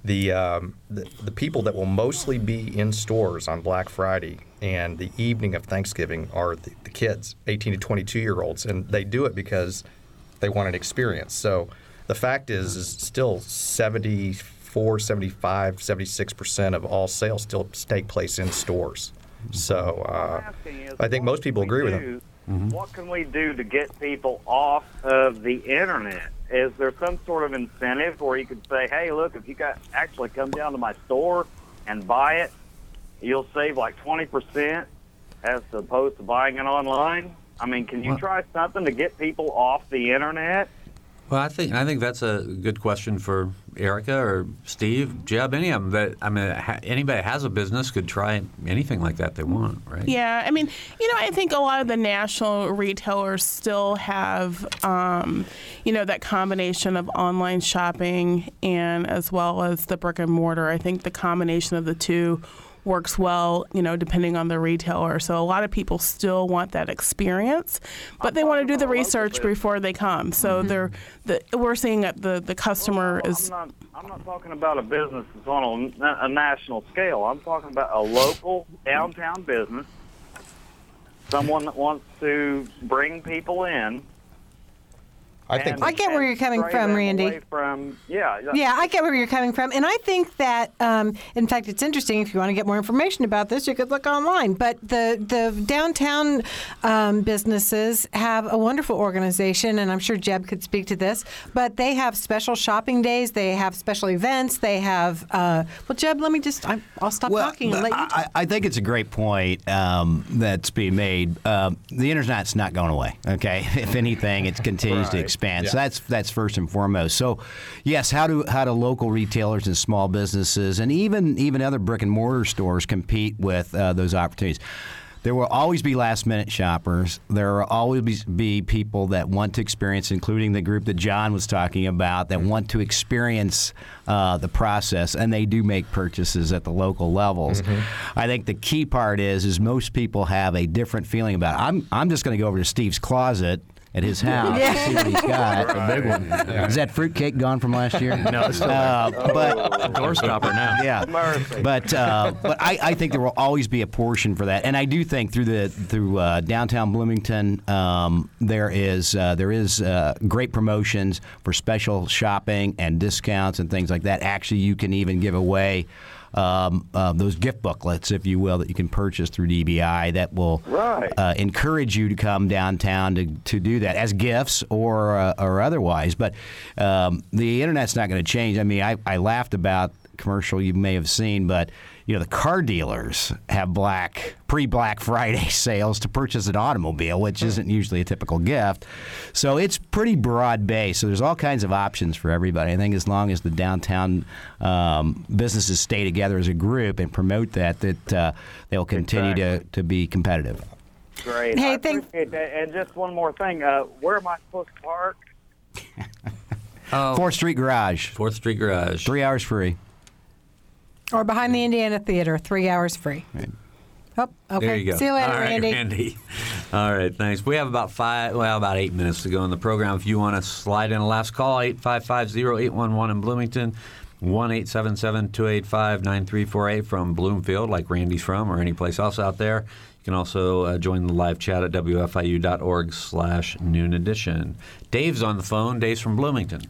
the, um, the the people that will mostly be in stores on Black Friday and the evening of Thanksgiving are the, the kids, 18 to 22 year olds, and they do it because they want an experience. So the fact is, is still 74, 75, 76 percent of all sales still take place in stores. So uh, I think most people agree with him. Mm-hmm. What can we do to get people off of the internet? Is there some sort of incentive where you could say, "Hey, look, if you got actually come down to my store and buy it, you'll save like twenty percent as opposed to buying it online"? I mean, can you Well- try something to get people off the internet? Well, I think I think that's a good question for Erica or Steve, Jeb, any of them. That I mean, anybody that has a business could try anything like that they want, right? Yeah, I mean, you know, I think a lot of the national retailers still have, um, you know, that combination of online shopping and as well as the brick and mortar. I think the combination of the two works well, you know, depending on the retailer. So a lot of people still want that experience, but they want to do the research before they come. So mm-hmm. they're the we're seeing that the the customer is I'm not, I'm not talking about a business that's on a, a national scale. I'm talking about a local downtown business, someone that wants to bring people in. I think and- I get where you're coming from, Randy. From yeah, Yeah, I get where you're coming from. And I think that, um, in fact, it's interesting. If you want to get more information about this, you could look online. But the, the downtown um, businesses have a wonderful organization, and I'm sure Jeb could speak to this. But they have special shopping days, they have special events, they have. Uh, well, Jeb, let me just, I, I'll stop talking and let you. I, I think it's a great point um, that's being made. Um, the internet's not going away. Okay, if anything, it continues to Right. Expand. Yeah. So that's that's first and foremost. So, yes, how do how do local retailers and small businesses and even even other brick and mortar stores compete with uh, those opportunities? There will always be last minute shoppers. There will always be, people that want to experience, including the group that John was talking about, that want to experience uh, the process, and they do make purchases at the local levels. I think the key part is is most people have a different feeling about it. I'm I'm just going to go over to Steve's closet at his house Yeah. to see what he's got. A big one. Is that fruitcake gone from last year? No, it's still uh, but Door stopper now. yeah, Mercy. but uh, but I, I think there will always be a portion for that, and I do think through the through uh, downtown Bloomington um, there is uh, there is uh, great promotions for special shopping and discounts and things like that. Actually, you can even give away. Um, uh, those gift booklets, if you will, that you can purchase through DBI that will Right. uh, encourage you to come downtown to, to do that as gifts or uh, or otherwise. But um, the internet's not going to change. I mean, I, I laughed about commercial you may have seen, but you know the car dealers have black pre Black Friday sales to purchase an automobile, which isn't usually a typical gift. So it's pretty broad based. So there's all kinds of options for everybody. I think as long as the downtown um, businesses stay together as a group and promote that, that uh, they'll continue to, to be competitive. Great. Hey, I thank- appreciate. And just one more thing. Uh, where am I supposed to park? Oh, Fourth Street Garage, Fourth Street Garage. three hours free. Or behind the Indiana Theater, three hours free. Oh, okay. There you go. See you later, All right, Randy. Randy. All right, thanks. We have about five, well, about eight minutes to go in the program. If you want to slide in a last call, 855-0811 in Bloomington, 1-877-285-9348 from Bloomfield, like Randy's from, or any place else out there. You can also uh, join the live chat at wfiu.org slash noon edition. Dave's on the phone. Dave's from Bloomington.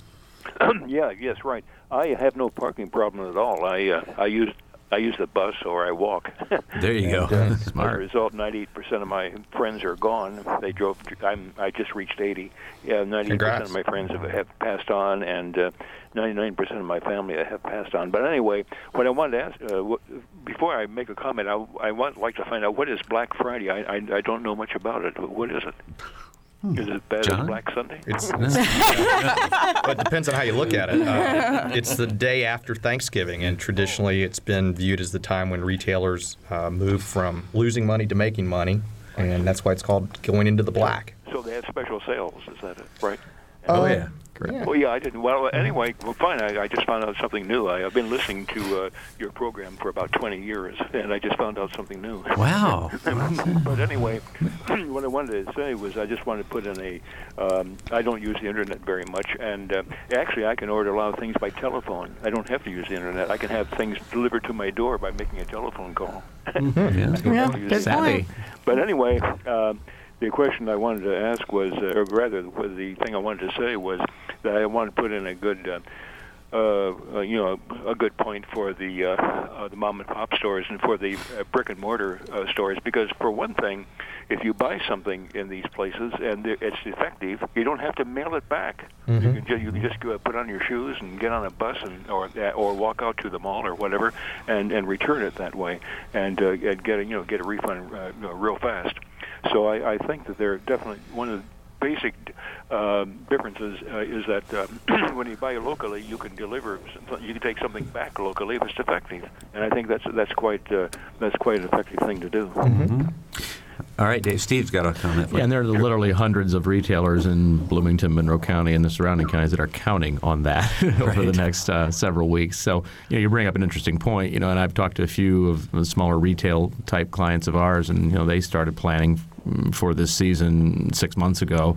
yeah, yes, right. I have no parking problem at all. I uh, I use I use the bus or I walk. There you go. Uh, Smart. As a result, 98% of my friends are gone. They drove. I'm, I just reached 80. Yeah, 98% Congrats. of my friends have, have passed on, and uh, 99% of my family have passed on. But anyway, what I wanted to ask, uh, what, before I make a comment, I, I want like to find out what is Black Friday. I, I, I don't know much about it. What is it? Is it bad John? as Black Sunday? It's, but it depends on how you look at it. Uh, it's the day after Thanksgiving, and traditionally it's been viewed as the time when retailers uh, move from losing money to making money, and that's why it's called going into the black. So they have special sales. Is that it? Right? Oh, yeah. Correct. Well, yeah, I didn't. Well, anyway, well, fine. I, I just found out something new. I, I've been listening to uh, your program for about 20 years, and I just found out something new. Wow. but anyway, what I wanted to say was I just wanted to put in a. Um, I don't use the internet very much, and uh, actually, I can order a lot of things by telephone. I don't have to use the internet. I can have things delivered to my door by making a telephone call. Mm-hmm. Yeah, use good point. But anyway, um, the question I wanted to ask was, uh, or rather, the thing I wanted to say was that I wanted to put in a good, uh, uh, uh, you know, a good point for the uh, uh, the mom and pop stores and for the uh, brick and mortar uh, stores because, for one thing, if you buy something in these places and it's defective, you don't have to mail it back. You can ju- you can just go put on your shoes and get on a bus and or uh, or walk out to the mall or whatever and and return it that way and uh, and get a you know get a refund uh, real fast. So I, I think that they're definitely one of the basic um, differences uh, is that uh, when you buy locally, you can deliver. You can take something back locally if it's defective, and I think that's that's quite uh, that's quite an effective thing to do. All right, Dave. Steve's got a comment. Yeah, and there are literally hundreds of retailers in Bloomington, Monroe County, and the surrounding counties that are counting on that over the next uh, several weeks. So, you know, you bring up an interesting point. You know, and I've talked to a few of the smaller retail type clients of ours, and you know, they started planning for this season six months ago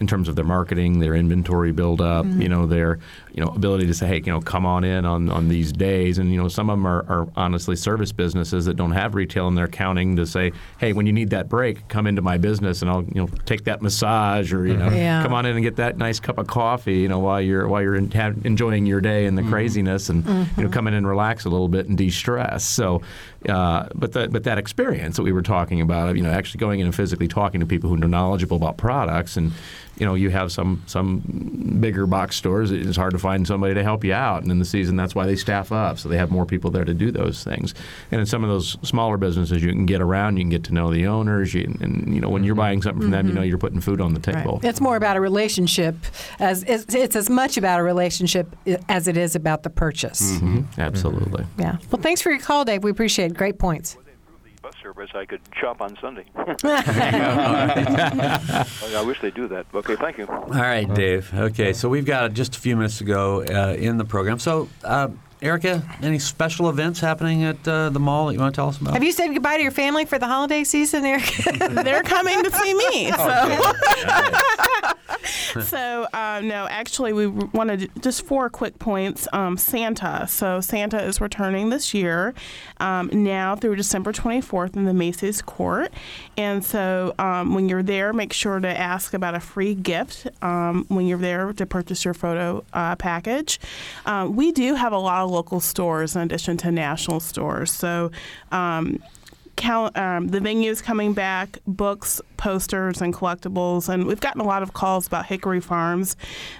in terms of their marketing, their inventory buildup, mm-hmm. you know, their you know ability to say, hey, you know, come on in on, on these days. And you know, some of them are, are honestly service businesses that don't have retail, and they're counting to say, hey, when you need that break, come into my business, and I'll you know take that massage, or you know, mm-hmm. Yeah. come on in and get that nice cup of coffee, you know, while you're while you're in, have, enjoying your day and the mm-hmm. craziness, and you know, come in and relax a little bit and de-stress. So, uh, but that but that experience that we were talking about, you know, actually going in and physically talking to people who are knowledgeable about products and you know, you have some some bigger box stores. It's hard to find somebody to help you out, and in the season, that's why they staff up, so they have more people there to do those things. And in some of those smaller businesses, you can get around, you can get to know the owners, you, and you know, when you're buying something from them, you know you're putting food on the table. It's more about a relationship, as it's, it's as much about a relationship as it is about the purchase. hmm Absolutely. Yeah. Well, thanks for your call, Dave. We appreciate it. Great points. Bus service, I could shop on Sunday. I wish they do that. Okay, thank you. All right, Dave. Okay, so we've got just a few minutes to go uh, in the program. So, uh, Erica, any special events happening at uh, the mall that you want to tell us about? Have you said goodbye to your family for the holiday season, Eric? They're coming to see me. So, Okay. so uh, no, actually, we wanted just four quick points. Um, Santa. So Santa is returning this year, um, now through December 24th in the Macy's Court. And so um, when you're there, make sure to ask about a free gift um, when you're there to purchase your photo uh, package. Um, we do have a lot of local stores in addition to national stores. So. Cal- um, the venue is coming back, books, posters, and collectibles. And we've gotten a lot of calls about Hickory Farms.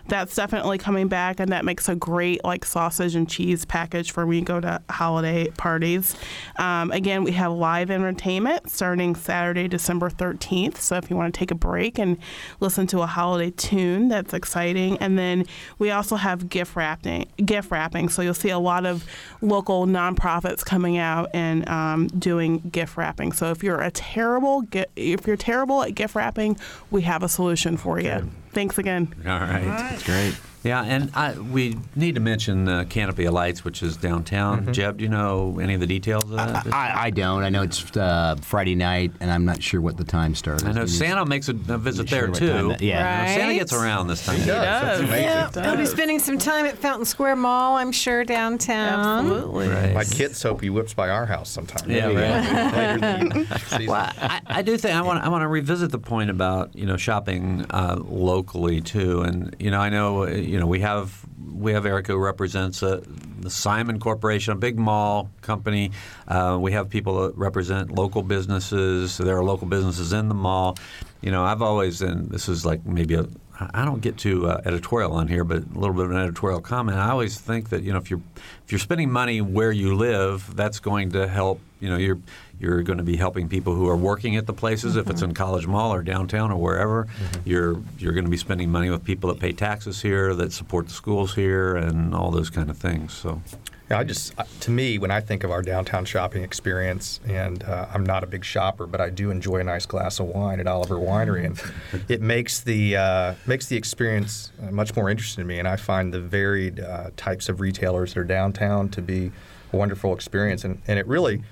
That's definitely coming back, and that makes a great like sausage and cheese package for when you go to holiday parties. Um, again, we have live entertainment starting Saturday, December 13th. So if you want to take a break and listen to a holiday tune, that's exciting. And then we also have gift wrapping. Gift wrapping. So you'll see a lot of local nonprofits coming out and um, doing gift wrapping. So if you're a terrible, if you're terrible at gift wrapping, we have a solution for you. Thanks again. All right. That's great. Yeah, and I, we need to mention uh, Canopy of Lights, which is downtown. Mhm. Jeb, do you know any of the details of that? I, I don't. I know it's uh, Friday night, and I'm not sure what the time starts. I know Santa makes a, a visit Sure there what too. that- yeah. You know, Santa gets around this time. He of year. does. That's amazing. Yeah, I'll be spending some time at Fountain Square Mall, I'm sure, downtown. Absolutely. My kids hope he whips by our house sometime. Yeah, Maybe, right. later in the season. Well, I, I do think I want I want to revisit the point about you know shopping uh, locally too, and you know I know uh, you know we have we have Eric who represents uh, the Simon Corporation, a big mall company. Uh, we have people that represent local businesses. There are local businesses in the mall. You know, I've always and this is like maybe a I don't get too uh, editorial on here, but a little bit of an editorial comment. I always think that you know if you're if you're spending money where you live, that's going to help. You know, you're you're going to be helping people who are working at the places. If it's in College Mall or downtown or wherever, you're you're going to be spending money with people that pay taxes here, that support the schools here, and all those kind of things. So. Yeah, I just, uh, to me, when I think of our downtown shopping experience, and uh, I'm not a big shopper, but I do enjoy a nice glass of wine at Oliver Winery, and it makes the uh, makes the experience uh, much more interesting to me. And I find the varied uh, types of retailers that are downtown to be a wonderful experience, and and it really.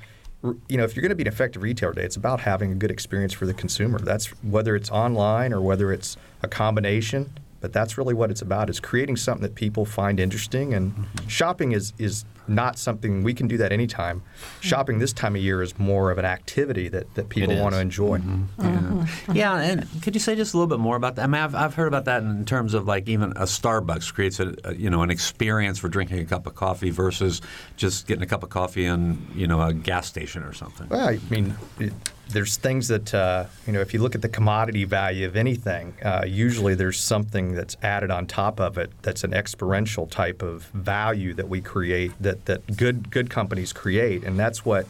You know, if you're going to be an effective retailer today, it's about having a good experience for the consumer. That's whether it's online or whether it's a combination but that's really what it's about is creating something that people find interesting and mm-hmm. shopping is is not something we can do that anytime shopping this time of year is more of an activity that, that people want to enjoy Yeah. yeah, and could you say just a little bit more about that? I mean, I've, I've heard about that in terms of like even a Starbucks creates a, a you know an experience for drinking a cup of coffee versus just getting a cup of coffee in you know a gas station or something. Well, I mean, it, there's things that uh, you know. If you look at the commodity value of anything, uh, usually there's something that's added on top of it that's an experiential type of value that we create that that good good companies create, and that's what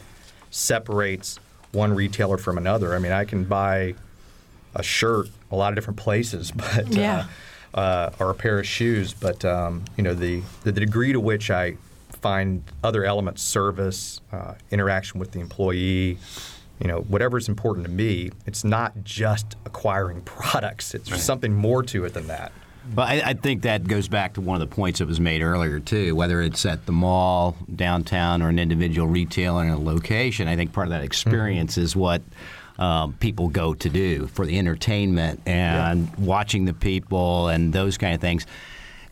separates one retailer from another. I mean, I can buy a shirt a lot of different places, but Yeah. uh, uh, or a pair of shoes, but um, you know the the degree to which I find other elements, service, uh, interaction with the employee, you know, whatever is important to me. It's not just acquiring products. It's something more to it than that. But I, I think that goes back to one of the points that was made earlier too. Whether it's at the mall, downtown, or an individual retailer in a location, I think part of that experience is what um, people go to do for the entertainment and watching the people and those kind of things.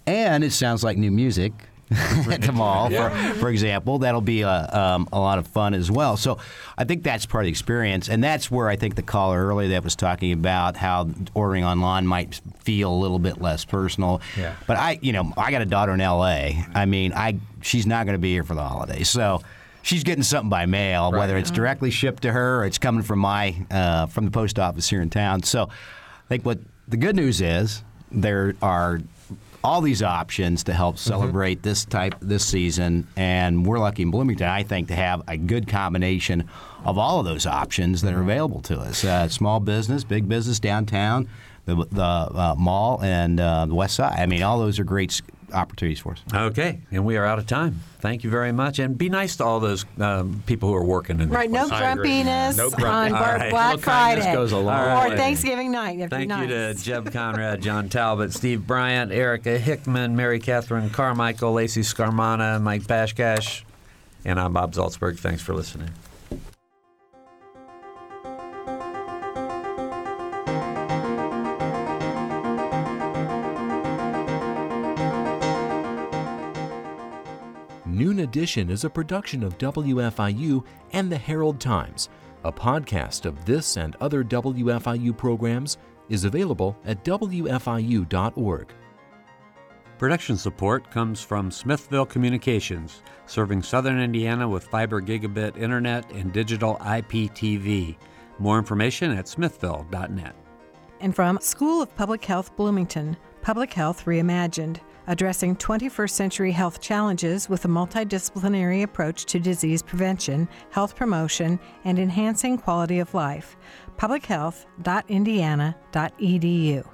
And it sounds like new music at the mall, for, for example. That'll be a, um, a lot of fun as well. So I think that's part of the experience. And that's where I think the caller earlier that was talking about how ordering online might feel a little bit less personal. Yeah. But I, you know, I got a daughter in L.A. I mean, I she's not going to be here for the holidays. So she's getting something by mail, whether it's directly shipped to her or it's coming from my uh, from the post office here in town. So I think what the good news is there are all these options to help celebrate this type this season, and we're lucky in Bloomington, I think, to have a good combination of all of those options that are available to us. Uh, small business, big business downtown, the, the uh, mall, and uh, the west side. I mean, all those are great opportunities for us. Okay, and we are out of time. Thank you very much, and be nice to all those um, people who are working in. Right, no these places. grumpiness on grumpy. Bar- All right. Black Friday goes a long or way. Thanksgiving night. You have to Thank you to Jeb Conrad, John Talbot, Steve Bryant, Erica Hickman, Mary Catherine Carmichael, Lacey Scarmana, Mike Bashkash, and I'm Bob Zaltsberg. Thanks for listening. Edition is a production of WFIU and the Herald Times. A podcast of this and other WFIU programs is available at WFIU.org. Production support comes from Smithville Communications, serving southern Indiana with fiber gigabit internet and digital IPTV. More information at smithville.net. and from School of Public Health Bloomington, Public Health Reimagined, addressing 21st century health challenges with a multidisciplinary approach to disease prevention, health promotion, and enhancing quality of life. publichealth.indiana.edu.